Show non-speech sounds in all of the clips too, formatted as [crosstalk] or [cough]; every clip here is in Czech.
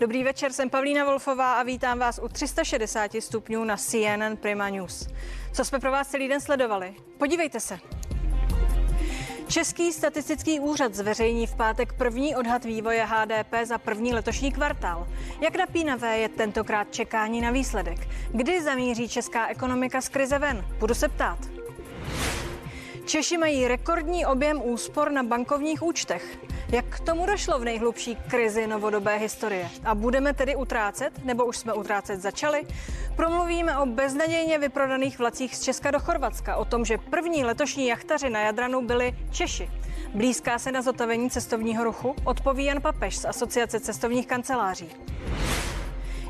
Dobrý večer, jsem Pavlína Wolfová a vítám vás u 360 stupňů na CNN Prima News. Co jsme pro vás celý den sledovali? Podívejte se. Český statistický úřad zveřejní v pátek první odhad vývoje HDP za první letošní kvartál. Jak napínavé je tentokrát čekání na výsledek? Kdy zamíří česká ekonomika z krize ven? Budu se ptát. Češi mají rekordní objem úspor na bankovních účtech. Jak k tomu došlo v nejhlubší krizi novodobé historie? A budeme tedy utrácet, nebo už jsme utrácet začali? Promluvíme o beznadějně vyprodaných vlacích z Česka do Chorvatska, o tom, že první letošní jachtaři na Jadranu byli Češi. Blízká se na zotavení cestovního ruchu, odpoví Jan Papež z Asociace cestovních kanceláří.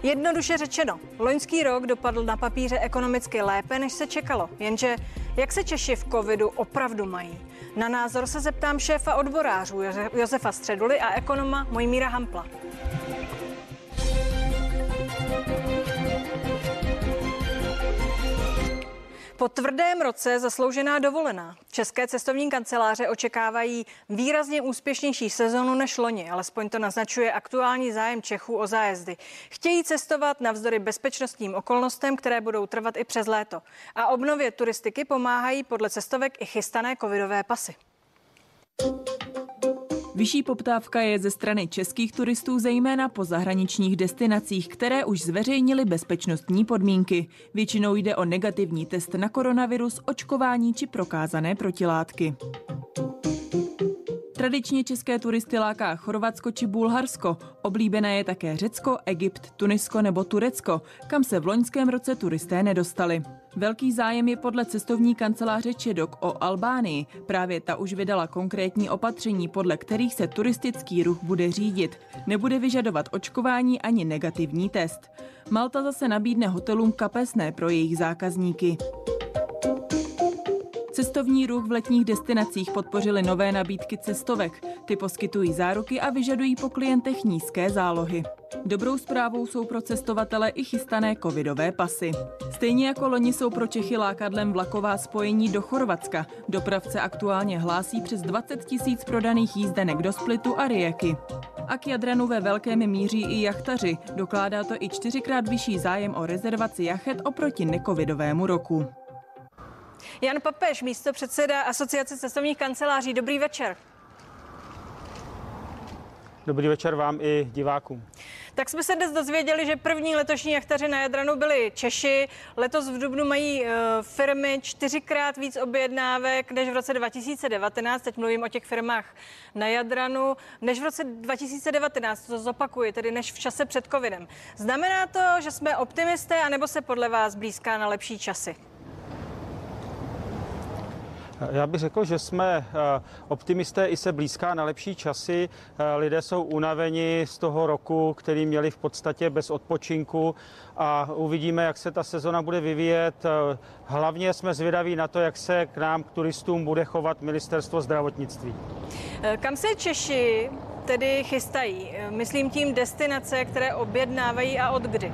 Jednoduše řečeno, loňský rok dopadl na papíře ekonomicky lépe, než se čekalo. Jenže jak se Češi v covidu opravdu mají? Na názor se zeptám šéfa odborářů Josefa Středuly a ekonoma Mojmíra Hampla. Po tvrdém roce zasloužená dovolená. České cestovní kanceláře očekávají výrazně úspěšnější sezonu než loni, alespoň to naznačuje aktuální zájem Čechů o zájezdy. Chtějí cestovat navzdory bezpečnostním okolnostem, které budou trvat i přes léto. A obnově turistiky pomáhají podle cestovek i chystané covidové pasy. Vyšší poptávka je ze strany českých turistů zejména po zahraničních destinacích, které už zveřejnili bezpečnostní podmínky. Většinou jde o negativní test na koronavirus, očkování či prokázané protilátky. Tradičně české turisty láká Chorvatsko či Bulharsko. Oblíbené je také Řecko, Egypt, Tunisko nebo Turecko, kam se v loňském roce turisté nedostali. Velký zájem je podle cestovní kanceláře Čedok o Albánii. Právě ta už vydala konkrétní opatření, podle kterých se turistický ruch bude řídit. Nebude vyžadovat očkování ani negativní test. Malta zase nabídne hotelům kapesné pro jejich zákazníky. Cestovní ruch v letních destinacích podpořili nové nabídky cestovek. Ty poskytují záruky a vyžadují po klientech nízké zálohy. Dobrou zprávou jsou pro cestovatele i chystané covidové pasy. Stejně jako loni jsou pro Čechy lákadlem vlaková spojení do Chorvatska. Dopravce aktuálně hlásí přes 20 tisíc prodaných jízdenek do Splitu a Rijeky. A k Jadranu ve velkém míří i jachtaři. Dokládá to i čtyřikrát vyšší zájem o rezervaci jachet oproti necovidovému roku. Jan Papež, místo předseda Asociace cestovních kanceláří. Dobrý večer. Dobrý večer vám i divákům. Tak jsme se dnes dozvěděli, že první letošní jachtaři na Jadranu byli Češi. Letos v Dubnu mají uh, firmy čtyřikrát víc objednávek než v roce 2019. Teď mluvím o těch firmách na Jadranu. Než v roce 2019, to zopakuji, tedy než v čase před covidem. Znamená to, že jsme optimisté, anebo se podle vás blízká na lepší časy? Já bych řekl, že jsme eh, optimisté i se blízká na lepší časy. Eh, lidé jsou unaveni z toho roku, který měli v podstatě bez odpočinku a uvidíme, jak se ta sezona bude vyvíjet. Eh, hlavně jsme zvědaví na to, jak se k nám, k turistům, bude chovat ministerstvo zdravotnictví. Kam se Češi tedy chystají? Myslím tím destinace, které objednávají a od kdy?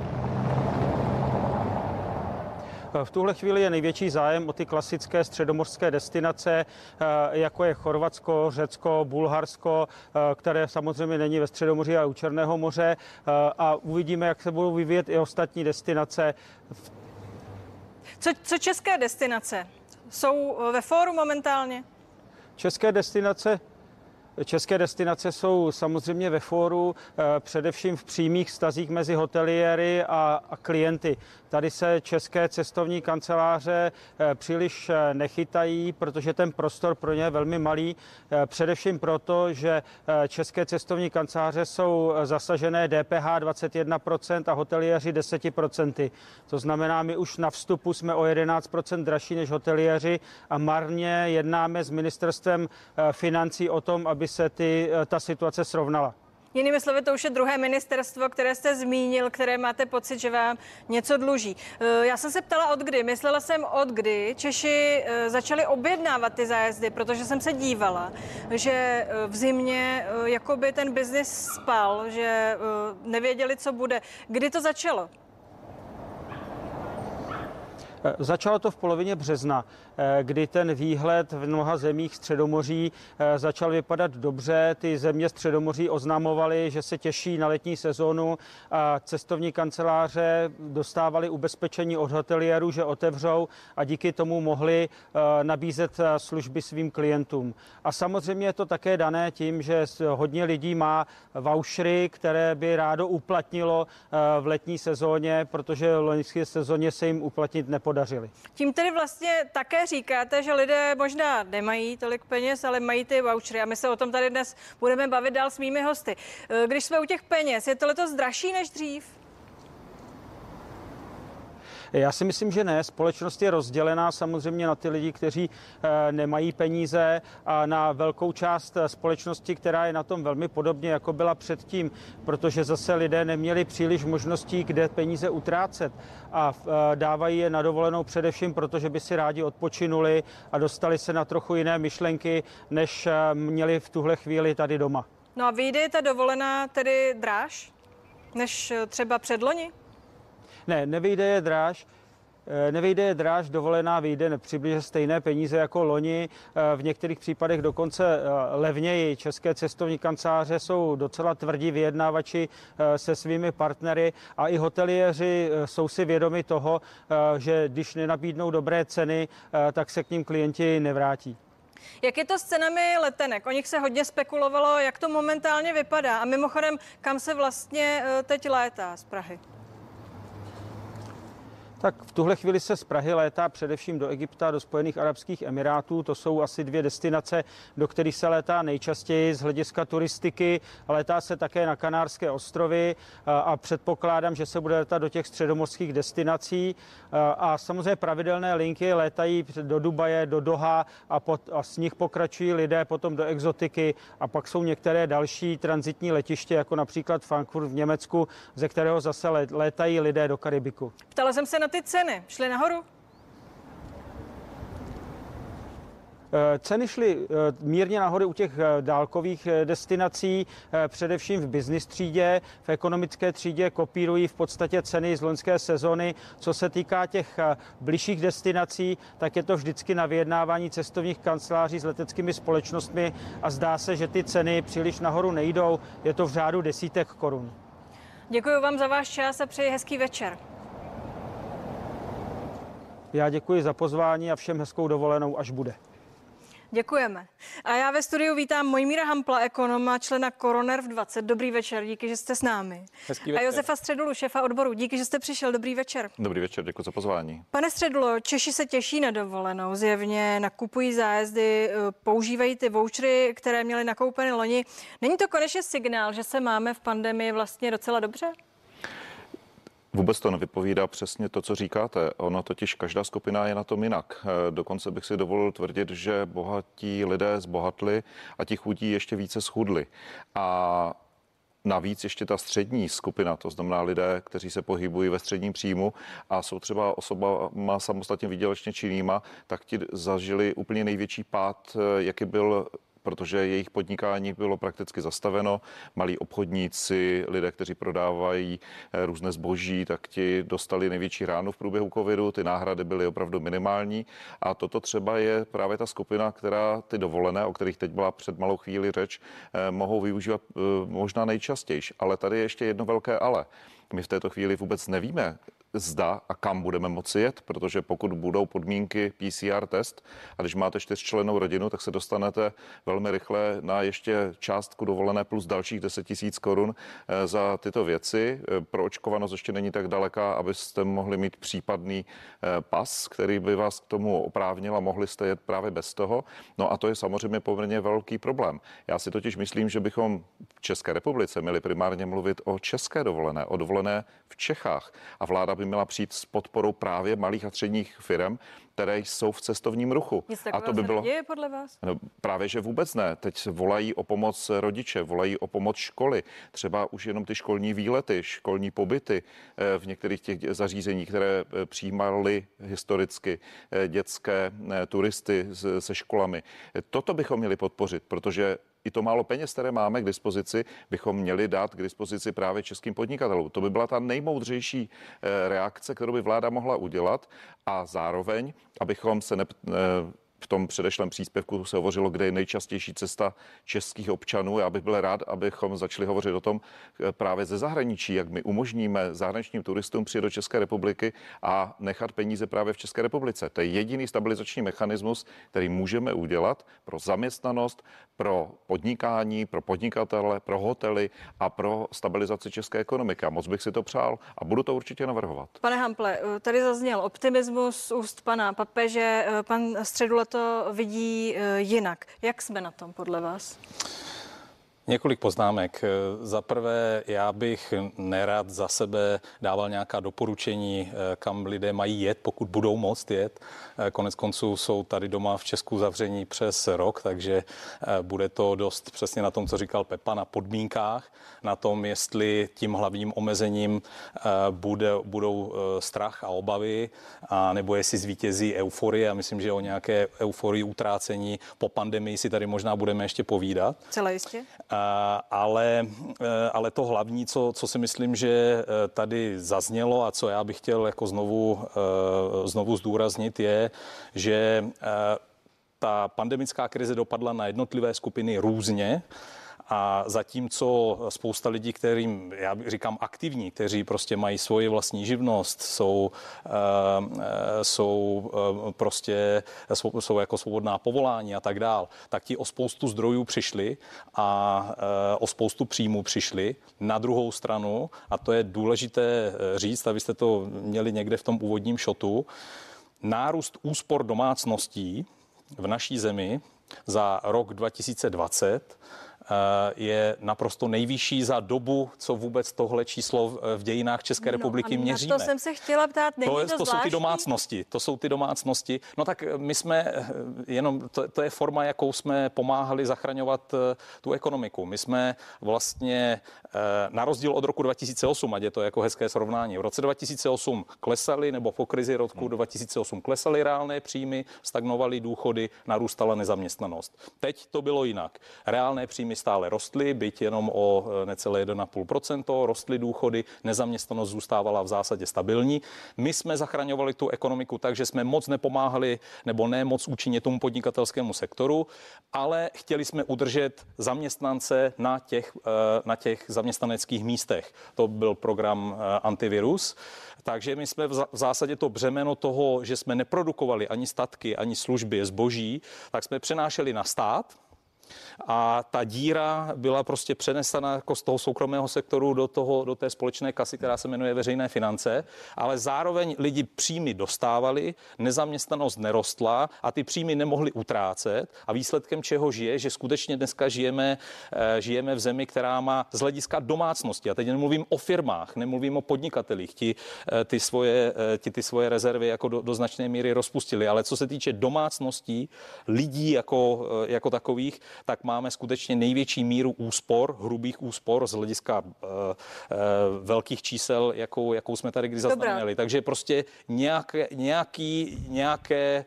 V tuhle chvíli je největší zájem o ty klasické středomořské destinace, eh, jako je Chorvatsko, Řecko, Bulharsko, eh, které samozřejmě není ve Středomoří, ale u Černého moře. Eh, a uvidíme, jak se budou vyvíjet i ostatní destinace. Co, co české destinace? Jsou ve fóru momentálně? České destinace České destinace jsou samozřejmě ve fóru, především v přímých stazích mezi hoteliéry a, a klienty. Tady se české cestovní kanceláře eh, příliš eh, nechytají, protože ten prostor pro ně je velmi malý, eh, především proto, že české cestovní kanceláře jsou zasažené DPH 21% a hoteliéři 10%. To znamená, my už na vstupu jsme o 11% dražší než hoteliéři a marně jednáme s ministerstvem financí o tom, aby se ty, ta situace srovnala. Jinými slovy, to už je druhé ministerstvo, které jste zmínil, které máte pocit, že vám něco dluží. Eh, já jsem se ptala od kdy. Myslela jsem od kdy Češi eh, začali objednávat ty zájezdy, protože jsem se dívala, že eh, v zimě jakoby ten biznis spal, že nevěděli, co bude. Kdy to začalo? Eh, začalo to v polovině března, eh, kdy ten výhled v mnoha zemích Středomoří eh, začal vypadat dobře. Ty země Středomoří oznamovaly, že se těší na letní sezónu a cestovní kanceláře dostávali ubezpečení od hotelierů, že otevřou a díky tomu mohli nabízet služby svým klientům. A samozřejmě je to také dané tím, že hodně lidí má vouchery, které by rádo uplatnilo v letní sezóně, protože v loňské sezóně se jim uplatnit nepodařilo podařily. Tím tedy vlastně také říkáte, že lidé možná nemají tolik peněz, ale mají ty vouchery a my se o tom tady dnes budeme bavit dál s mými hosty. Eh, když jsme u těch peněz, je to letos dražší než dřív? Já si myslím, že ne. Společnost je rozdělená samozřejmě na ty lidi, kteří eh, nemají peníze a na velkou část eh, společnosti, která je na tom velmi podobně, jako byla předtím, protože zase lidé neměli příliš možností, kde peníze utrácet a eh, dávají je na dovolenou především, protože by si rádi odpočinuli a dostali se na trochu jiné myšlenky, než měli v tuhle chvíli tady doma. No a vyjde ta dovolená tedy dráž než třeba předloni? Ne, nevyjde je dráž. Eh, nevyjde je dráž, dovolená vyjde přibližně stejné peníze jako loni, eh, v některých případech dokonce eh, levněji. České cestovní kanceláře jsou docela tvrdí vyjednávači se svými partnery a i hoteliéři jsou si vědomi toho, že když nenabídnou dobré ceny, tak se k ním klienti nevrátí. Jak je to s cenami letenek? O nich se hodně spekulovalo, jak to momentálně vypadá. A mimochodem, kam se vlastně teď létá z Prahy? Tak v tuhle chvíli se z Prahy létá především do Egypta, do Spojených Arabských Emirátů. To jsou asi dvě destinace, do kterých se létá nejčastěji z hlediska turistiky. Létá se také na Kanárské ostrovy a předpokládám, že se bude létat do těch středomorských destinací. A samozřejmě pravidelné linky létají do Dubaje, do Doha a, pod, a z nich pokračují lidé potom do exotiky a pak jsou některé další transitní letiště, jako například Frankfurt v Německu, ze kterého zase létají lidé do Karibiku. Ptala jsem se na ty ceny? Šly nahoru? Eh, ceny šly eh, mírně nahoru u těch eh, dálkových destinací, především v business třídě. V ekonomické třídě kopírují v podstatě ceny z loňské sezony. Co se týká těch bližších destinací, tak je to vždycky na vyjednávání cestovních kanceláří s leteckými společnostmi a zdá se, že ty ceny příliš nahoru nejdou. Je to v řádu desítek korun. Děkuji vám za váš čas a přeji hezký večer. Já děkuji za pozvání a všem hezkou dovolenou, až bude. Děkujeme. A já ve studiu vítám Mojmíra Hampla, ekonoma, člena Koroner v 20. Dobrý večer, díky, že jste s námi. Hezký večer. A Josefa Středulu, šéfa odboru, díky, že jste přišel. Dobrý večer. Dobrý večer, děkuji za pozvání. Pane Středulo, Češi se těší na dovolenou, zjevně nakupují zájezdy, eh, používají ty vouchery, které měli nakoupeny loni. Není to konečně signál, že se máme v pandemii vlastně docela dobře? Vůbec to nevypovídá přesně to, co říkáte. Ono totiž každá skupina je na tom jinak. Eh, dokonce bych si dovolil tvrdit, že bohatí lidé zbohatli a ti chudí ještě více schudli. A Navíc ještě ta střední skupina, to znamená lidé, kteří se pohybují ve středním příjmu a jsou třeba osobama samostatně výdělečně činnýma, tak ti zažili úplně největší pád, eh, jaký byl protože jejich podnikání bylo prakticky zastaveno. Malí obchodníci, lidé, kteří prodávají eh, různé zboží, tak ti dostali největší ránu v průběhu covidu. Ty náhrady byly opravdu minimální. A toto třeba je právě ta skupina, která ty dovolené, o kterých teď byla před malou chvíli řeč, eh, mohou využívat eh, možná nejčastěji. Ale tady je ještě jedno velké ale. My v této chvíli vůbec nevíme, zda a kam budeme moci jet, protože pokud budou podmínky PCR test a když máte čtyřčlenou rodinu, tak se dostanete velmi rychle na ještě částku dovolené plus dalších 10 tisíc korun eh, za tyto věci. Eh, pro očkovanost ještě není tak daleká, abyste mohli mít případný eh, pas, který by vás k tomu oprávnil a mohli jste jet právě bez toho. No a to je samozřejmě poměrně velký problém. Já si totiž myslím, že bychom v České republice měli primárně mluvit o české dovolené, o dovolené v Čechách a vláda by by měla přijít s podporou právě malých a středních firm, které jsou v cestovním ruchu. Nic a to by bylo děje podle vás? No, právě, že vůbec ne. Teď volají o pomoc rodiče, volají o pomoc školy. Třeba už jenom ty školní výlety, školní pobyty eh, v některých těch zařízeních, které eh, přijímaly historicky eh, dětské turisty se školami. Toto bychom měli podpořit, protože i to málo peněz, které máme k dispozici, bychom měli dát k dispozici právě českým podnikatelům. To by byla ta nejmoudřejší reakce, kterou by vláda mohla udělat a zároveň, abychom se ne, v tom předešlém příspěvku se hovořilo, kde je nejčastější cesta českých občanů. Já bych byl rád, abychom začali hovořit o tom eh, právě ze zahraničí, jak my umožníme zahraničním turistům přijet do České republiky a nechat peníze právě v České republice. To je jediný stabilizační mechanismus, který můžeme udělat pro zaměstnanost, pro podnikání, pro podnikatele, pro hotely a pro stabilizaci české ekonomiky. A moc bych si to přál a budu to určitě navrhovat. Pane Hample, eh, tady zazněl optimismus úst pana papeže. Eh, pan Středulet to vidí eh, jinak. Jak jsme na tom podle vás? Několik poznámek. Za prvé, já bych nerad za sebe dával nějaká doporučení, eh, kam lidé mají jet, pokud budou moct jet. Eh, konec konců jsou tady doma v Česku zavření přes rok, takže eh, bude to dost přesně na tom, co říkal Pepa, na podmínkách, na tom, jestli tím hlavním omezením bude, budou strach a obavy, a nebo jestli zvítězí euforie. A myslím, že o nějaké euforii utrácení po pandemii si tady možná budeme ještě povídat. Celé jistě. Ale, ale to hlavní, co, co si myslím, že tady zaznělo a co já bych chtěl jako znovu, znovu zdůraznit, je, že ta pandemická krize dopadla na jednotlivé skupiny různě. A zatímco spousta lidí, kterým já říkám aktivní, kteří prostě mají svoji vlastní živnost, jsou, uh, jsou uh, prostě jsou, jako svobodná povolání a tak dál, tak ti o spoustu zdrojů přišli a o spoustu příjmů přišli. Na druhou stranu, a to je důležité říct, abyste to měli někde v tom úvodním šotu, nárůst úspor domácností v naší zemi za rok 2020 Eh, je naprosto nejvyšší za dobu, co vůbec tohle číslo v dějinách České no, republiky měříme. Na to jsem se chtěla ptát. Není to, to, to jsou ty domácnosti. To jsou ty domácnosti. No tak my jsme eh, jenom, to, to je forma, jakou jsme pomáhali zachraňovat eh, tu ekonomiku. My jsme vlastně na rozdíl od roku 2008, ať je to jako hezké srovnání, v roce 2008 klesaly, nebo po krizi roku 2008 klesaly reálné příjmy, stagnovaly důchody, narůstala nezaměstnanost. Teď to bylo jinak. Reálné příjmy příjmy stále rostly, byť jenom o e, necelé 1,5%, rostly důchody, nezaměstnanost zůstávala v zásadě stabilní. My jsme zachraňovali tu ekonomiku tak, že jsme moc nepomáhali nebo ne moc účinně tomu podnikatelskému sektoru, ale chtěli jsme udržet zaměstnance na těch, e, na těch zaměstnaneckých místech. To byl program e, antivirus. Takže my jsme v zásadě to břemeno toho, že jsme neprodukovali ani statky, ani služby, zboží, tak jsme přenášeli na stát, a ta díra byla prostě přenesena jako z toho soukromého sektoru do, toho, do té společné kasy, která se jmenuje veřejné finance, ale zároveň lidi příjmy dostávali, nezaměstnanost nerostla a ty příjmy nemohly utrácet. A výsledkem čeho žije, že skutečně dneska žijeme, eh, žijeme v zemi, která má z hlediska domácnosti, a teď nemluvím o firmách, nemluvím o podnikatelích, ti eh, ty svoje, eh, ti ty svoje rezervy jako do, do značné míry rozpustili, ale co se týče domácností, lidí jako, jako takových, tak máme skutečně největší míru úspor, hrubých úspor z hlediska uh, uh, velkých čísel, jakou, jakou jsme tady kdy zaznamenali. Takže prostě nějaké, nějaký, nějaké,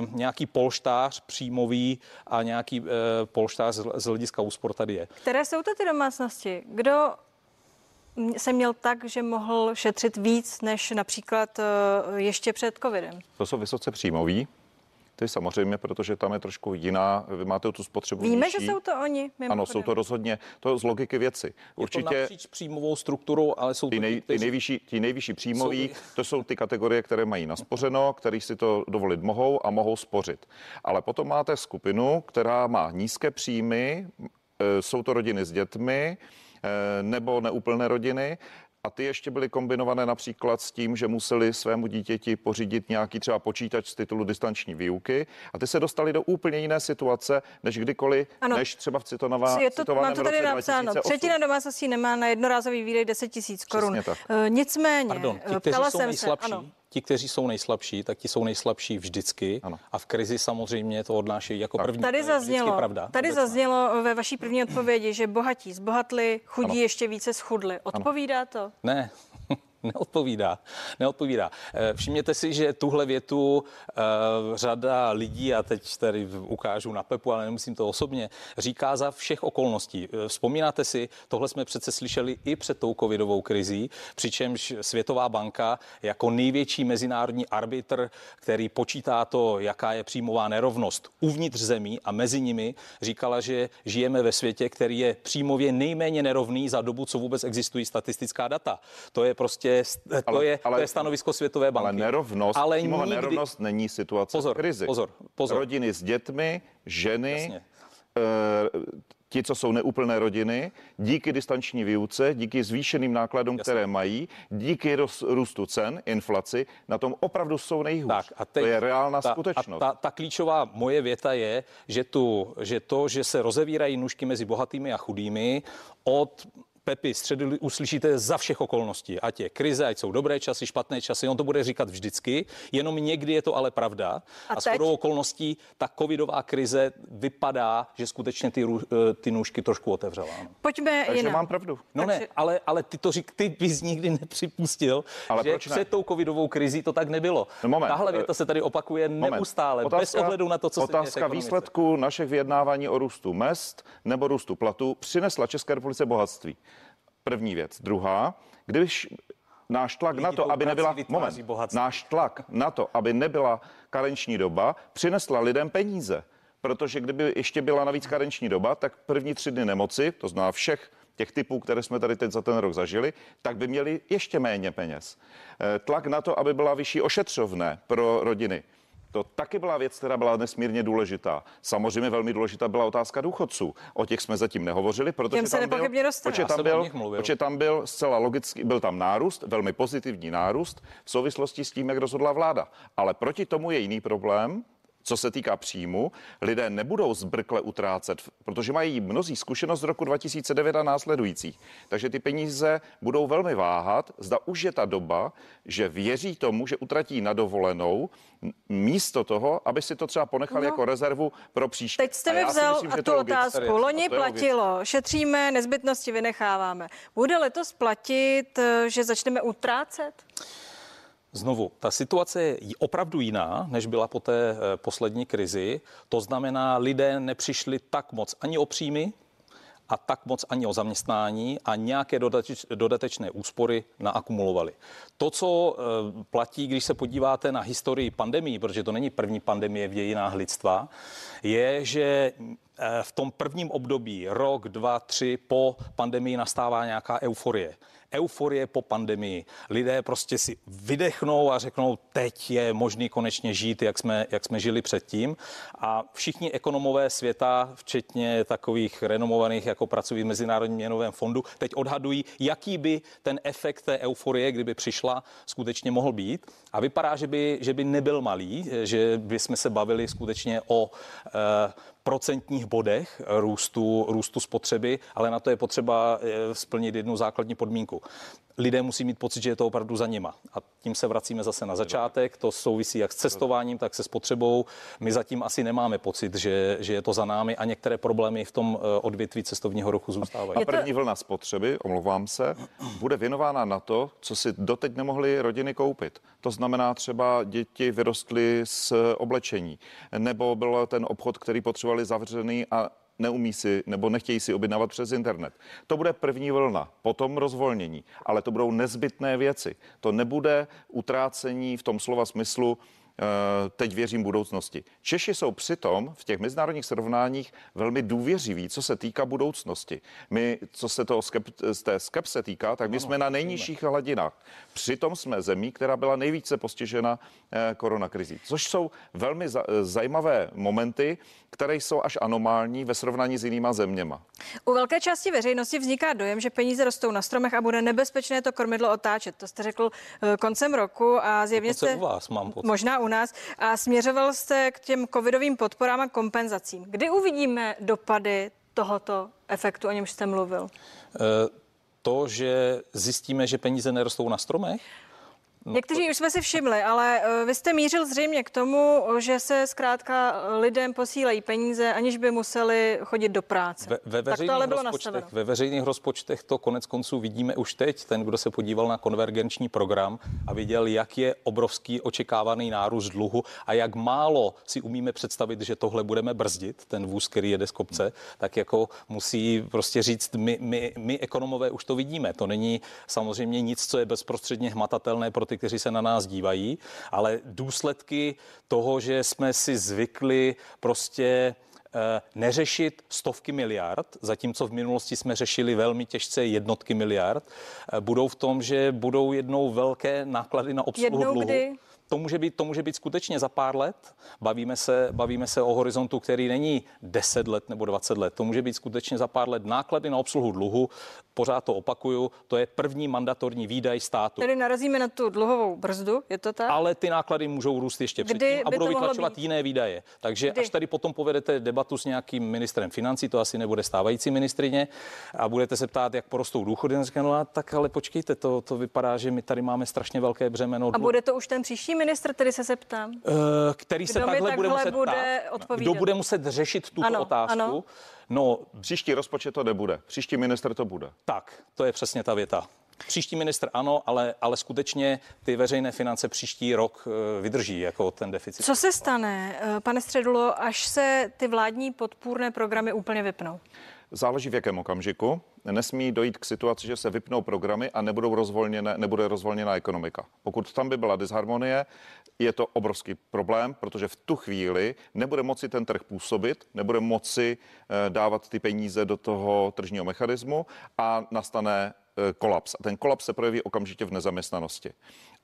uh, nějaký polštář příjmový a nějaký uh, polštář z, z hlediska úspor tady je. Které jsou to ty domácnosti? Kdo se měl tak, že mohl šetřit víc než například ještě před covidem? To jsou vysoce příjmoví, ty samozřejmě, protože tam je trošku jiná, vy máte tu spotřebu Víme, nižší. že jsou to oni. Mimochodem. Ano, jsou to rozhodně, to z logiky věci. Určitě. Je to příjmovou strukturou, ale jsou ty, nej, ty, nejvyšší, ty nejvyšší příjmoví, jsou... to jsou ty kategorie, které mají naspořeno, který si to dovolit mohou a mohou spořit. Ale potom máte skupinu, která má nízké příjmy, e, jsou to rodiny s dětmi, e, nebo neúplné rodiny a ty ještě byly kombinované například s tím, že museli svému dítěti pořídit nějaký třeba počítač z titulu distanční výuky a ty se dostali do úplně jiné situace, než kdykoliv, ano. než třeba v Citonová. Je to, mám to tady napsáno. Třetina domácností nemá na jednorázový výdej 10 tisíc korun. Uh, nicméně, Pardon, ti, kteří jsou nejslabší, se, ano ti, kteří jsou nejslabší, tak ti jsou nejslabší vždycky. Ano. A v krizi samozřejmě to odnášejí jako tak. první. Tady zaznělo, pravda, tady zaznělo ve vaší první odpovědi, že bohatí zbohatli, chudí ano. ještě více schudli. Odpovídá ano. to? Ne, [laughs] Neodpovídá. Neodpovídá. Eh, všimněte si, že tuhle větu uh, řada lidí, a teď tady ukážu na Pepu, ale nemusím to osobně, říká za všech okolností. Eh, vzpomínáte si, tohle jsme přece slyšeli i před tou covidovou krizí, přičemž Světová banka jako největší mezinárodní arbitr, který počítá to, jaká je příjmová nerovnost uvnitř zemí a mezi nimi, říkala, že žijeme ve světě, který je příjmově nejméně nerovný za dobu, co vůbec existují statistická data. To je prostě je, to, ale, je, ale, to je stanovisko Světové banky. Ale nerovnost, ale nikdy... nerovnost není situace pozor, krizi. Pozor, pozor. Rodiny s dětmi, ženy, e, ti, co jsou neúplné rodiny, díky distanční výuce, díky zvýšeným nákladům, Jasně. které mají, díky roz, růstu cen, inflaci, na tom opravdu jsou nejhůř. Tak, a teď, to je reálná ta, skutečnost. A ta, ta klíčová moje věta je, že, tu, že to, že se rozevírají nůžky mezi bohatými a chudými od Pepi, středu uslyšíte za všech okolností, ať je krize, ať jsou dobré časy, špatné časy, on to bude říkat vždycky, jenom někdy je to ale pravda. A, a s okolností ta covidová krize vypadá, že skutečně ty, eh, ty nůžky trošku otevřela. Pojďme Takže jinam. mám pravdu. No Takže... ne, ale, ale ty to řík, ty bys nikdy nepřipustil, ale že před tou covidovou krizí to tak nebylo. No moment, Tahle věta se tady opakuje moment. neustále, otázka, bez ohledu na to, co otázka se děje výsledku našich vyjednávání o růstu mest nebo růstu platu přinesla České republice bohatství. První věc. Druhá, když náš tlak Lidi na to, aby nebyla moment, náš tlak na to, aby nebyla karenční doba, přinesla lidem peníze. Protože kdyby ještě byla navíc karenční doba, tak první tři dny nemoci, to znamená všech těch typů, které jsme tady teď za ten rok zažili, tak by měli ještě méně peněz. Eh, tlak na to, aby byla vyšší ošetřovné pro rodiny. To taky byla věc, která byla nesmírně důležitá. Samozřejmě velmi důležitá byla otázka důchodců. O těch jsme zatím nehovořili, protože se tam byl, protože tam byl, protože tam byl zcela logicky, byl tam nárůst, velmi pozitivní nárůst v souvislosti s tím, jak rozhodla vláda. Ale proti tomu je jiný problém, co se týká příjmu, lidé nebudou zbrkle utrácet, protože mají mnozí zkušenost z roku 2009 a následující. Takže ty peníze budou velmi váhat. Zda už je ta doba, že věří tomu, že utratí na dovolenou, místo toho, aby si to třeba ponechali no. jako rezervu pro příští. Teď jste mi vzal myslím, a tu otázku. Loni platilo, šetříme, nezbytnosti vynecháváme. Bude letos platit, že začneme utrácet? Znovu, ta situace je opravdu jiná, než byla po té eh, poslední krizi. To znamená, lidé nepřišli tak moc ani o příjmy, a tak moc ani o zaměstnání a nějaké dodateč, dodatečné úspory naakumulovali. To, co e, platí, když se podíváte na historii pandemii, protože to není první pandemie v dějinách lidstva, je, že e, v tom prvním období, rok, dva, tři po pandemii nastává nějaká euforie euforie po pandemii. Lidé prostě si vydechnou a řeknou, teď je možný konečně žít, jak jsme, jak jsme žili předtím. A všichni ekonomové světa, včetně takových renomovaných, jako pracují v Mezinárodním měnovém fondu, teď odhadují, jaký by ten efekt té euforie, kdyby přišla, skutečně mohl být. A vypadá, že by, že by nebyl malý, že by jsme se bavili skutečně o eh, procentních bodech růstu, růstu spotřeby, ale na to je potřeba eh, splnit jednu základní podmínku lidé musí mít pocit, že je to opravdu za nima. A tím se vracíme zase na začátek. To souvisí jak s cestováním, tak se spotřebou. My zatím asi nemáme pocit, že, že je to za námi a některé problémy v tom eh, odvětví cestovního ruchu zůstávají. A první vlna spotřeby, omlouvám se, bude věnována na to, co si doteď nemohly rodiny koupit. To znamená třeba děti vyrostly z oblečení, nebo byl ten obchod, který potřebovali zavřený a neumí si nebo nechtějí si objednávat přes internet. To bude první vlna, potom rozvolnění, ale to budou nezbytné věci. To nebude utrácení v tom slova smyslu, teď věřím budoucnosti. Češi jsou přitom v těch mezinárodních srovnáních velmi důvěřiví, co se týká budoucnosti. My, co se toho skep- z té skepse týká, tak my jsme na nejnižších hladinách. Přitom jsme zemí, která byla nejvíce postižena eh, koronakrizí, což jsou velmi zajímavé momenty, které jsou až anomální ve srovnání s jinýma zeměma. U velké části veřejnosti vzniká dojem, že peníze rostou na stromech a bude nebezpečné to kormidlo otáčet. To jste řekl eh, koncem roku a zjevně jste... u vás mám pocit. Možná u nás. A směřoval jste k těm covidovým podporám a kompenzacím. Kdy uvidíme dopady tohoto efektu, o němž jste mluvil? E, to, že zjistíme, že peníze nerostou na stromech? No, Někteří už jsme si všimli, ale eh, vy jste mířil zřejmě k tomu, že se zkrátka lidem posílají peníze, aniž by museli chodit do práce. Ve, ve, veřejných, tak to ale bylo rozpočtech, ve veřejných rozpočtech to konec konců vidíme už teď. Ten, kdo se podíval na konvergenční program a viděl, jak je obrovský očekávaný nárůst dluhu a jak málo si umíme představit, že tohle budeme brzdit, ten vůz, který jede z kopce, tak jako musí prostě říct, my, my, my ekonomové už to vidíme. To není samozřejmě nic, co je bezprostředně hmatatelné pro ty, kteří se na nás dívají, ale důsledky toho, že jsme si zvykli prostě eh, neřešit stovky miliard, zatímco v minulosti jsme řešili velmi těžce jednotky miliard, eh, budou v tom, že budou jednou velké náklady na obsluhu jednou dluhu. Kdy? To může být, to může být skutečně za pár let. Bavíme se, bavíme se o horizontu, který není 10 let nebo 20 let. To může být skutečně za pár let náklady na obsluhu dluhu. Pořád to opakuju, to je první mandatorní výdaj státu. Tedy narazíme na tu dluhovou brzdu, je to tak? Ale ty náklady můžou růst ještě Kdy předtím a budou vytlačovat jiné výdaje. Takže Kdy? až tady potom povedete debatu s nějakým ministrem financí, to asi nebude stávající ministrině, a budete se ptát, jak porostou důchody, no, tak ale počkejte, to, to vypadá, že my tady máme strašně velké břemeno. A bude to už ten příští ministr, tedy se zeptám? Který se takhle, takhle bude muset bude odpovídat? Kdo bude muset řešit tuto ano, otázku? Ano. No, příští rozpočet to nebude, příští minister to bude. Tak, to je přesně ta věta. Příští minister ano, ale, ale skutečně ty veřejné finance příští rok eh, vydrží jako ten deficit. Co se stane, eh, pane Středulo, až se ty vládní podpůrné programy úplně vypnou? Záleží v jakém okamžiku. Nesmí dojít k situaci, že se vypnou programy a nebudou rozvolněné, nebude rozvolněná ekonomika. Pokud tam by byla disharmonie, je to obrovský problém, protože v tu chvíli nebude moci ten trh působit, nebude moci eh, dávat ty peníze do toho tržního mechanismu a nastane kolaps. A ten kolaps se projeví okamžitě v nezaměstnanosti.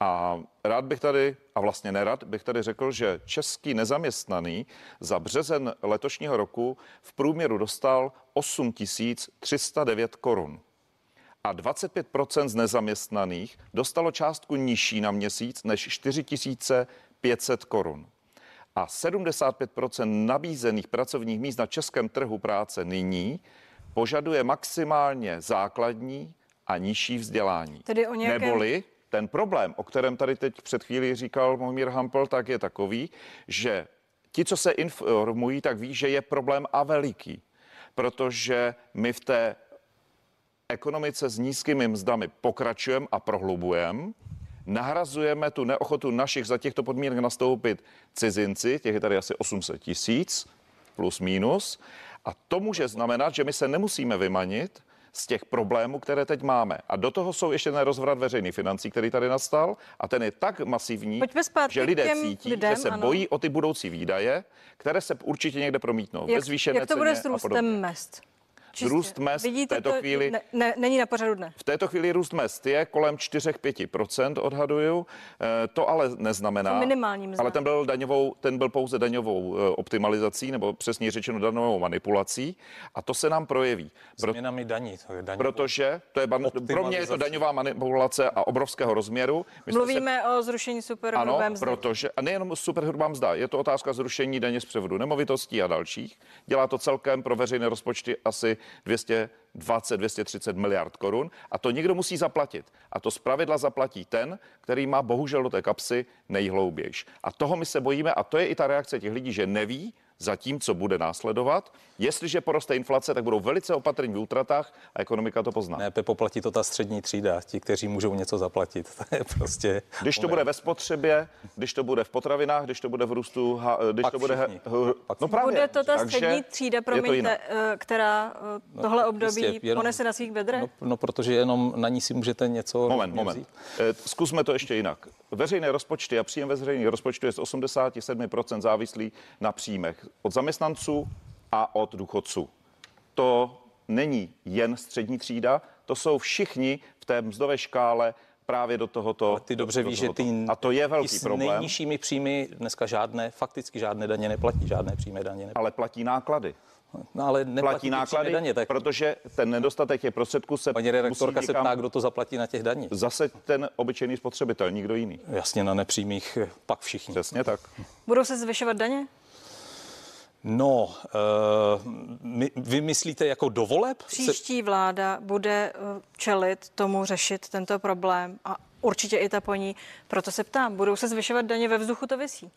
A rád bych tady, a vlastně nerad, bych tady řekl, že český nezaměstnaný za březen letošního roku v průměru dostal 8 309 korun. A 25% z nezaměstnaných dostalo částku nižší na měsíc než 4 500 korun. A 75% nabízených pracovních míst na českém trhu práce nyní požaduje maximálně základní a nižší vzdělání. Tedy o nějakém... Neboli ten problém, o kterém tady teď před chvílí říkal Mohmír Hampel, tak je takový, že ti, co se informují, tak ví, že je problém a veliký, protože my v té ekonomice s nízkými mzdami pokračujeme a prohlubujeme, nahrazujeme tu neochotu našich za těchto podmínek nastoupit cizinci, těch je tady asi 800 tisíc, plus minus, a to může znamenat, že my se nemusíme vymanit, z těch problémů, které teď máme. A do toho jsou ještě ten rozvrat veřejných financí, který tady nastal a ten je tak masivní, že lidé cítí, lidem, že se ano. bojí o ty budoucí výdaje, které se určitě někde promítnou. Jak, jak to bude s růstem mest? Čistě. Růst mest Vidíte, v této to chvíli... Ne, ne, není na pořadu dne. V této chvíli růst mest je kolem 4-5% odhaduju. E, to ale neznamená... To minimální Ale ten byl, daňovou, ten byl pouze daňovou e, optimalizací, nebo přesně řečeno daňovou manipulací. A to se nám projeví. Pro... Změnami daní. To je daňovou... Protože to je ban... pro mě je to daňová manipulace a obrovského rozměru. My Mluvíme se... o zrušení superhrubé ano, protože, a nejenom superhrubá mzda, je to otázka zrušení daně z převodu nemovitostí a dalších. Dělá to celkem pro veřejné rozpočty asi 220-230 miliard korun a to někdo musí zaplatit. A to zpravidla zaplatí ten, který má bohužel do té kapsy nejhloubější. A toho my se bojíme a to je i ta reakce těch lidí, že neví, za tím, co bude následovat. Jestliže poroste inflace, tak budou velice opatrní v útratách a ekonomika to pozná. Ne, Pepo, platí to ta střední třída, ti, kteří můžou něco zaplatit. [laughs] To je prostě... Když to bude ve spotřebě, když to bude v potravinách, když to bude v růstu, když Pak to bude... Všichni. Pak no právě. Bude to ta střední třída, promiňte, eh, která eh, no, tohle no, období jistě, jenom, ponese na svých bedrech? No, no, protože jenom na ní si můžete něco... Moment, moment. Vzít. Eh, zkusme to ještě jinak. Veřejné rozpočty a příjem veřejných rozpočtu je z 87% závislý na příjmech od zaměstnanců a od důchodců. To není jen střední třída, to jsou všichni v té mzdové škále právě do tohoto. Ale ty dobře víš, že ty a to je velký s problém. nejnižšími příjmy dneska žádné, fakticky žádné daně neplatí, žádné přímé daně neplatí. Ale platí náklady. No, ale platí náklady, daně, tak... protože ten nedostatek těch prostředků se Paní redaktorka se ptá, kdo to zaplatí na těch daních. Zase ten obyčejný spotřebitel, nikdo jiný. Jasně, na nepřímých pak všichni. Přesně tak. Budou se zvyšovat daně? No, uh, my, vy myslíte jako dovoleb? Příští vláda bude uh, čelit tomu řešit tento problém a určitě i ta po ní. Proto se ptám, budou se zvyšovat daně ve vzduchu, to vysí? E,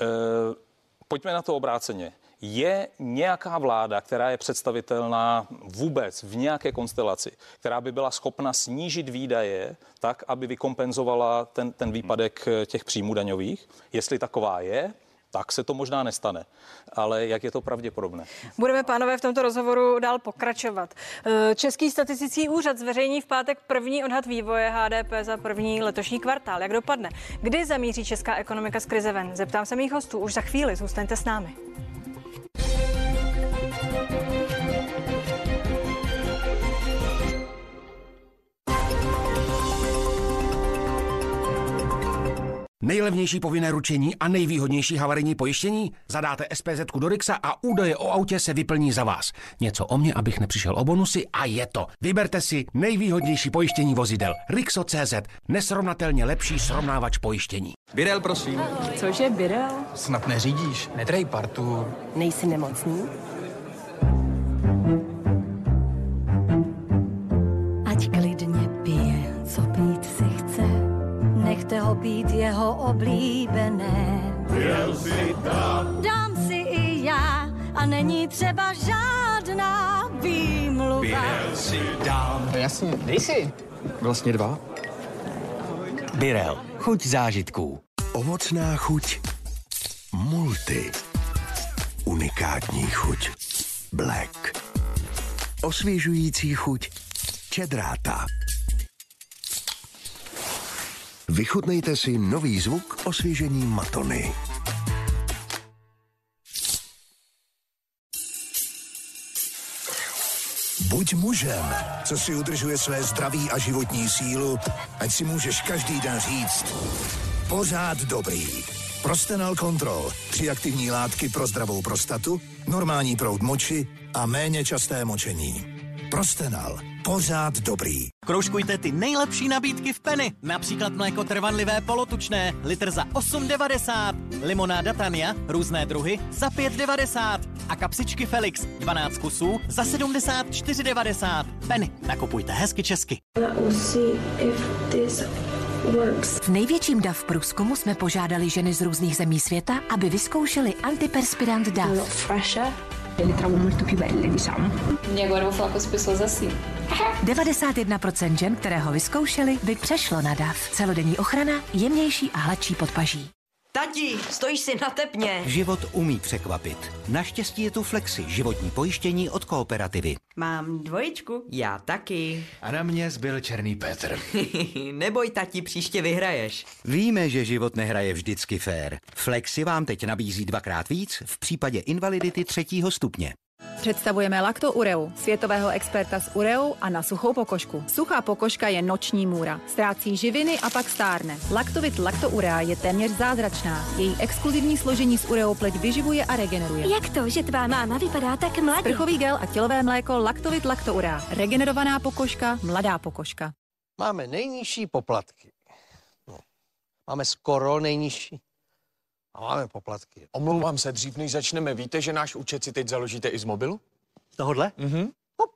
pojďme na to obráceně. Je nějaká vláda, která je představitelná vůbec v nějaké konstelaci, která by byla schopna snížit výdaje tak, aby vykompenzovala ten, ten výpadek těch příjmů daňových? Jestli taková je, tak se to možná nestane. Ale jak je to pravděpodobné? Budeme, pánové, v tomto rozhovoru dál pokračovat. Eh, Český statistický úřad zveřejní v pátek první odhad vývoje HDP za první letošní kvartál. Jak dopadne? Kdy zamíří česká ekonomika z krize ven? Zeptám se mých hostů už za chvíli. Zůstaňte s námi. Nejlevnější povinné ručení a nejvýhodnější havarijní pojištění? Zadáte SPZ do Rixa a údaje o autě se vyplní za vás. Něco o mě, abych nepřišel o bonusy a je to. Vyberte si nejvýhodnější pojištění vozidel. Rixo.cz. Nesrovnatelně lepší srovnávač pojištění. Birel, prosím. Cože Birel? Snad neřídíš. Nedrej partu. Nejsi nemocný? Ať klidně nechte ho být jeho oblíbené. Věl si dám. Dám si i já a není třeba žádná výmluva. Birel si dám. No jasně, dej si. Vlastně dva. Birel, chuť zážitků. Ovocná chuť. Multi. Unikátní chuť. Black. Osvěžující chuť. Čedráta. Vychutnejte si nový zvuk osvěžení Matony. Buď mužem, co si udržuje své zdraví a životní sílu, ať si můžeš každý den říct pořád dobrý. Prostenal Control. Tři aktivní látky pro zdravou prostatu, normální proud moči a méně časté močení. Prostenal. Pořád dobrý. Kroužkujte ty nejlepší nabídky v Penny. Například mléko trvanlivé polotučné, litr za 8,90. Limonáda Tania, různé druhy, za 5,90. A kapsičky Felix, 12 kusů, za 74,90. Penny, nakupujte hezky česky. V největším DAV průzkumu jsme požádali ženy z různých zemí světa, aby vyzkoušeli antiperspirant DAV. Le trovo molto più belle, diciamo. E agora vou falar com as pessoas assim. 91% žen, které ho vyzkoušeli, by přešlo na DAV. Celodenní ochrana, jemnější a hladší podpaží. Tati, stojíš si na tepně. Život umí překvapit. Naštěstí je tu Flexi, životní pojištění od kooperativy. Mám dvojičku. Já taky. A na mě zbyl Černý Petr. [laughs] Neboj, tati, příště vyhraješ. Víme, že život nehraje vždycky fér. Flexi vám teď nabízí dvakrát víc v případě invalidity třetího stupně. Představujeme Ureu, světového experta s ureou a na suchou pokožku. Suchá pokožka je noční můra. Ztrácí živiny a pak stárne. Laktovit Urea je téměř zázračná. Její exkluzivní složení s ureou pleť vyživuje a regeneruje. Jak to, že tvá máma vypadá tak mladě? Prchový gel a tělové mléko Laktovit Urea. Regenerovaná pokožka, mladá pokožka. Máme nejnižší poplatky. No. Máme skoro nejnižší. A máme poplatky. Omlouvám se, dřív než začneme, víte, že náš účet si teď založíte i z mobilu? Z tohohle? Mhm. Hop.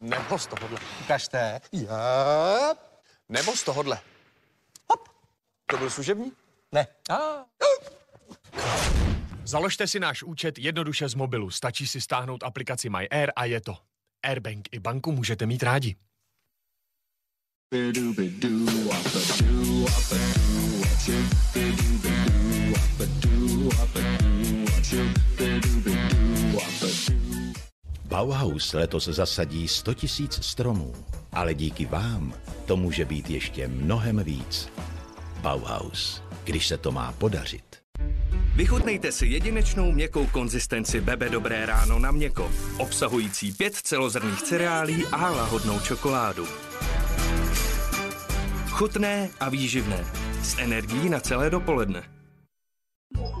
Nebo z tohohle. Ukažte. Já. Nebo z tohohle. Hop. To byl služební? Ne. A. Založte si náš účet jednoduše z mobilu. Stačí si stáhnout aplikaci My Air a je to. Airbank i banku můžete mít rádi. Bauhaus letos zasadí 100 tisíc stromů, ale díky vám to může být ještě mnohem víc. Bauhaus, když se to má podařit. Vychutnejte si jedinečnou měkkou konzistenci Bebe Dobré ráno na měko, obsahující pět celozrných cereálí a lahodnou čokoládu. Chutné a výživné. S energií na celé dopoledne.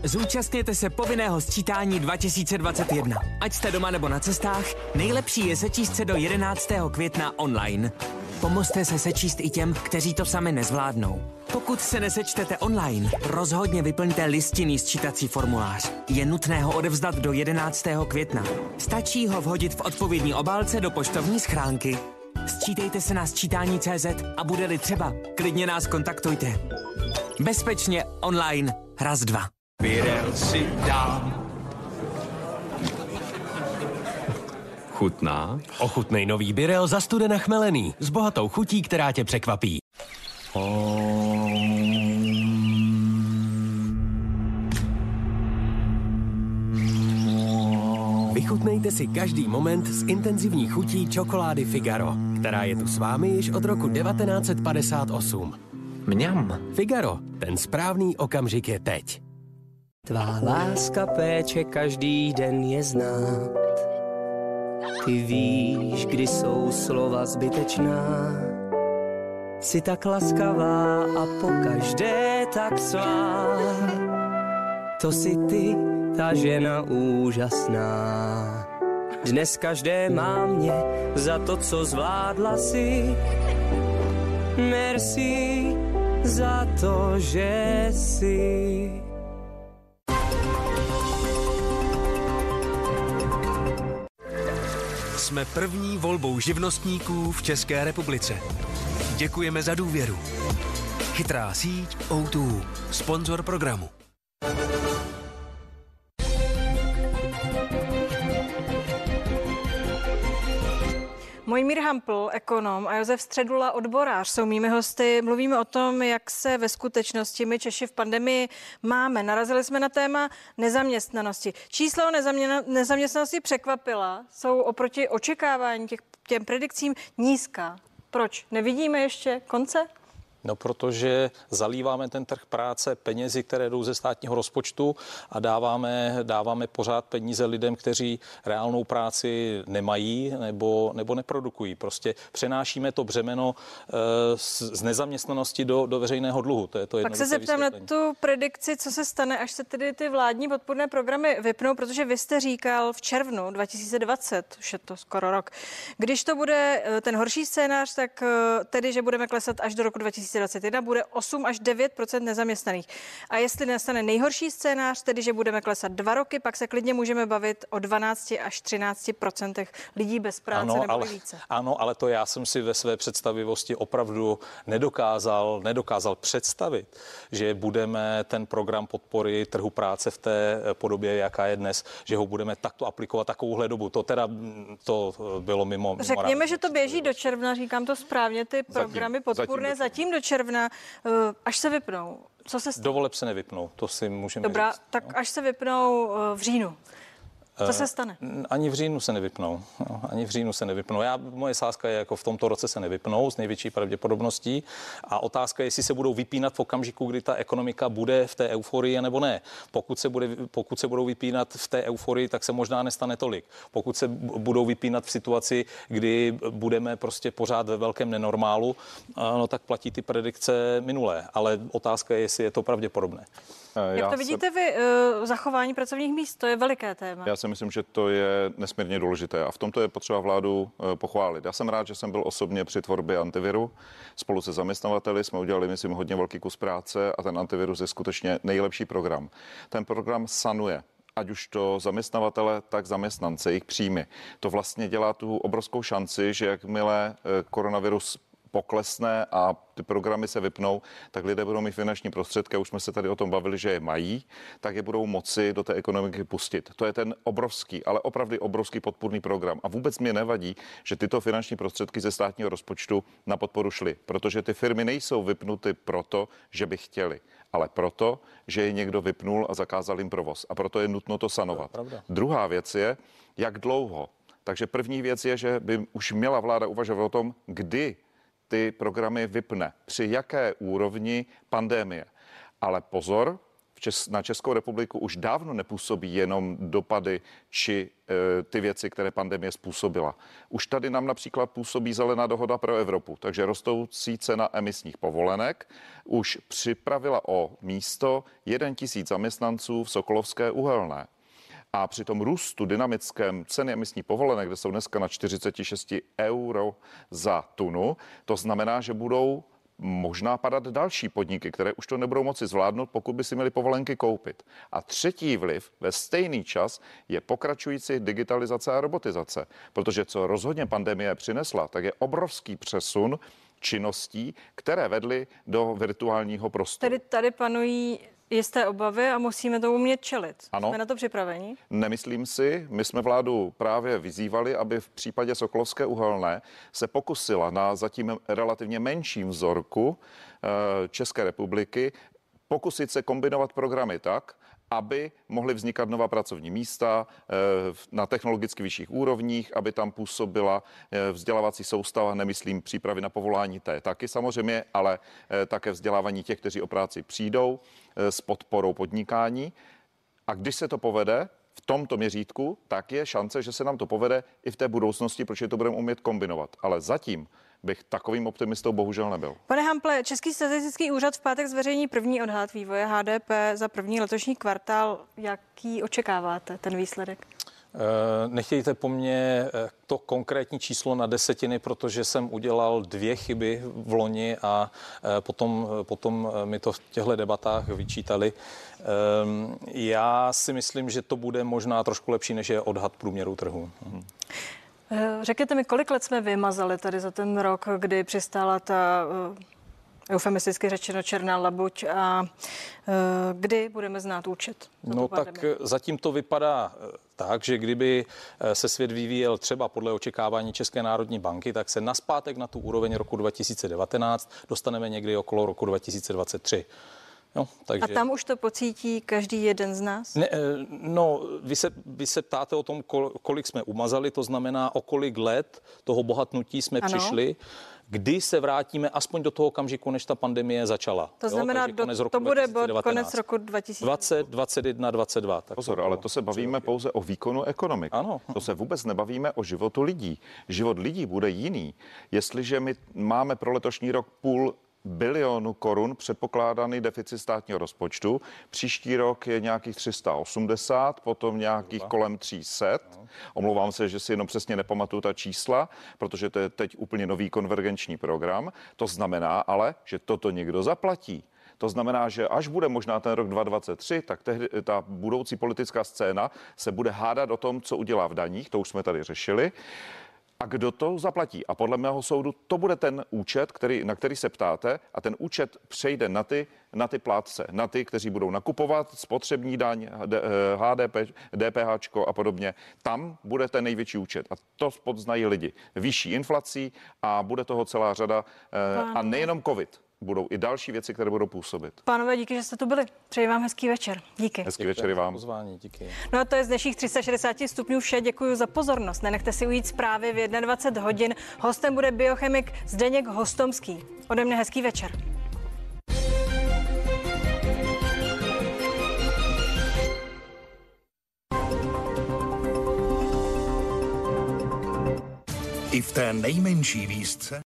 Zúčastněte se povinného sčítání 2021. Ať jste doma nebo na cestách, nejlepší je sečíst se do 11. května online. Pomozte se sečíst i těm, kteří to sami nezvládnou. Pokud se nesečtete online, rozhodně vyplňte listinný sčítací formulář. Je nutné ho odevzdat do 11. května. Stačí ho vhodit v odpovědní obálce do poštovní schránky. Sčítejte se na sčítání CZ a bude-li třeba, klidně nás kontaktujte. Bezpečně online. Raz, dva. Birel si dám. Chutná? Ochutnej nový Birel za studena chmelený s bohatou chutí, která tě překvapí. Vychutnejte si každý moment s intenzivní chutí čokolády Figaro, která je tu s vámi již od roku 1958. Mňam. Figaro, ten správný okamžik je teď. Tvá láska péče každý den je znát. Ty víš, kdy jsou slova zbytečná. Jsi tak laskavá a pokaždé tak svá. To si ty, ta žena úžasná. Dnes každé má mě za to, co zvládla si. Merci za to, že si. Jsme první volbou živnostníků v České republice. Děkujeme za důvěru. Chytrá síť O2, sponzor programu. Mojmír Hampl, ekonom a Josef Středula, odborář, jsou mými hosty. Mluvíme o tom, jak se ve skutečnosti my Češi v pandemii máme. Narazili jsme na téma nezaměstnanosti. Číslo o nezaměstnanosti překvapila. Jsou oproti očekávání těch, těm predikcím nízká. Proč? Nevidíme ještě konce? No, protože zalíváme ten trh práce penězi, které jdou ze státního rozpočtu a dáváme, dáváme pořád peníze lidem, kteří reálnou práci nemají nebo, nebo neprodukují. Prostě přenášíme to břemeno e, z, nezaměstnanosti do, do veřejného dluhu. To je to Tak se zeptám na tu predikci, co se stane, až se tedy ty vládní podporné programy vypnou, protože vy jste říkal v červnu 2020, už je to skoro rok, když to bude eh, ten horší scénář, tak eh, tedy, že budeme klesat až do roku 2020 2021 bude 8 až 9 nezaměstnaných. A jestli nastane nejhorší scénář, tedy že budeme klesat dva roky, pak se klidně můžeme bavit o 12 až 13% lidí bez práce ano, nebo ale, více. Ano, ale to já jsem si ve své představivosti opravdu nedokázal, nedokázal představit, že budeme ten program podpory trhu práce v té podobě, jaká je dnes, že ho budeme takto aplikovat takovouhle dobu. To teda to bylo mimo. mimo Řekněme, že to běží do června, říkám to správně, ty programy zatím, podpůrné zatím, zatím do června, eh, až se vypnou. Co se stane? Dovoleb se nevypnou, to si můžeme Dobrá, říct, tak no. až se vypnou eh, v říjnu. Co se stane? Ani v říjnu se nevypnou. No, ani v říjnu se nevypnou. Já, moje sázka je jako v tomto roce se nevypnou s největší pravděpodobností. A otázka je, jestli se budou vypínat v okamžiku, kdy ta ekonomika bude v té euforii nebo ne. Pokud se, bude, pokud se budou vypínat v té euforii, tak se možná nestane tolik. Pokud se budou vypínat v situaci, kdy budeme prostě pořád ve velkém nenormálu, no tak platí ty predikce minulé. Ale otázka je, jestli je to pravděpodobné. Jak Já to vidíte se... vy, zachování pracovních míst? To je veliké téma. Já si myslím, že to je nesmírně důležité a v tomto je potřeba vládu uh, pochválit. Já jsem rád, že jsem byl osobně při tvorbě antiviru. Spolu se zaměstnavateli jsme udělali, myslím, hodně velký kus práce a ten antivirus je skutečně nejlepší program. Ten program sanuje ať už to zaměstnavatele, tak zaměstnance, jejich příjmy. To vlastně dělá tu obrovskou šanci, že jakmile eh, koronavirus poklesne a ty programy se vypnou, tak lidé budou mít finanční prostředky, už jsme se tady o tom bavili, že je mají, tak je budou moci do té ekonomiky pustit. To je ten obrovský, ale opravdu obrovský podpůrný program. A vůbec mě nevadí, že tyto finanční prostředky ze státního rozpočtu na podporu šly, protože ty firmy nejsou vypnuty proto, že by chtěli ale proto, že je někdo vypnul a zakázal jim provoz. A proto je nutno to sanovat. To Druhá věc je, jak dlouho. Takže první věc je, že by už měla vláda uvažovat o tom, kdy ty programy vypne, při jaké úrovni pandémie. Ale pozor, na Českou republiku už dávno nepůsobí jenom dopady či e, ty věci, které pandemie způsobila. Už tady nám například působí zelená dohoda pro Evropu, takže rostoucí cena emisních povolenek už připravila o místo 1 tisíc zaměstnanců v Sokolovské uhelné. A při tom růstu dynamickém ceny emisní povolenek, kde jsou dneska na 46 euro za tunu, to znamená, že budou možná padat další podniky, které už to nebudou moci zvládnout, pokud by si měli povolenky koupit. A třetí vliv ve stejný čas je pokračující digitalizace a robotizace. Protože co rozhodně pandemie přinesla, tak je obrovský přesun činností, které vedly do virtuálního prostoru. Tedy tady panují jisté obavy a musíme to umět čelit. Ano. Jsme na to připraveni? Nemyslím si, my jsme vládu právě vyzývali, aby v případě Sokolovské uhelné se pokusila na zatím relativně menším vzorku eh, České republiky pokusit se kombinovat programy tak, aby mohly vznikat nová pracovní místa eh, na technologicky vyšších úrovních, aby tam působila eh, vzdělávací soustava, nemyslím přípravy na povolání té taky samozřejmě, ale eh, také vzdělávání těch, kteří o práci přijdou s podporou podnikání. A když se to povede, v tomto měřítku, tak je šance, že se nám to povede i v té budoucnosti, protože to budeme umět kombinovat. Ale zatím bych takovým optimistou bohužel nebyl. Pane Hample, Český statistický úřad v pátek zveřejní první odhad vývoje HDP za první letošní kvartál. Jaký očekáváte ten výsledek? Eh, nechtějte po mně eh, to konkrétní číslo na desetiny, protože jsem udělal dvě chyby v loni a eh, potom, potom mi to v těchto debatách vyčítali. Ehm, já si myslím, že to bude možná trošku lepší, než je odhad průměru trhu. Mhm. Řekněte mi, kolik let jsme vymazali tady za ten rok, kdy přistála ta eufemisticky řečeno černá labuť a kdy budeme znát účet? No tak zatím to vypadá tak, že kdyby eh, se svět vyvíjel třeba podle očekávání České národní banky, tak se naspátek na tu úroveň roku 2019 dostaneme někdy okolo roku 2023. No, takže... A tam už to pocítí každý jeden z nás? Ne, eh, no, vy se, vy se ptáte o tom, kolik jsme umazali, to znamená, o kolik let toho bohatnutí jsme ano. přišli kdy se vrátíme aspoň do toho okamžiku, než ta pandemie začala. To znamená, jo? do, roku to bude bod konec roku 2020. 20, 21, 22. Tak Pozor, ale to se bavíme pouze o výkonu ekonomik. Ano. To se vůbec nebavíme o životu lidí. Život lidí bude jiný. Jestliže my máme pro letošní rok půl bilionu korun předpokládaný deficit státního rozpočtu. Příští rok je nějakých 380, potom nějakých kolem 300. Omlouvám se, že si jenom přesně nepamatuju ta čísla, protože to je teď úplně nový konvergenční program. To znamená ale, že toto někdo zaplatí. To znamená, že až bude možná ten rok 2023, tak tehdy, ta budoucí politická scéna se bude hádat o tom, co udělá v daních, to už jsme tady řešili. A kdo to zaplatí? A podle mého soudu to bude ten účet, který, na který se ptáte a ten účet přejde na ty, na ty plátce, na ty, kteří budou nakupovat spotřební daň, HDP, DPH a podobně. Tam bude ten největší účet a to podznají lidi. Vyšší inflací a bude toho celá řada eh, a nejenom covid budou i další věci, které budou působit. Pánové, díky, že jste tu byli. Přeji vám hezký večer. Díky. Hezký večer i vám. Pozvání, díky. No a to je z dnešních 360 stupňů vše. Děkuji za pozornost. Nenechte si ujít zprávy v 21 hodin. Hostem bude biochemik Zdeněk Hostomský. Ode mne hezký večer. I v té nejmenší výzce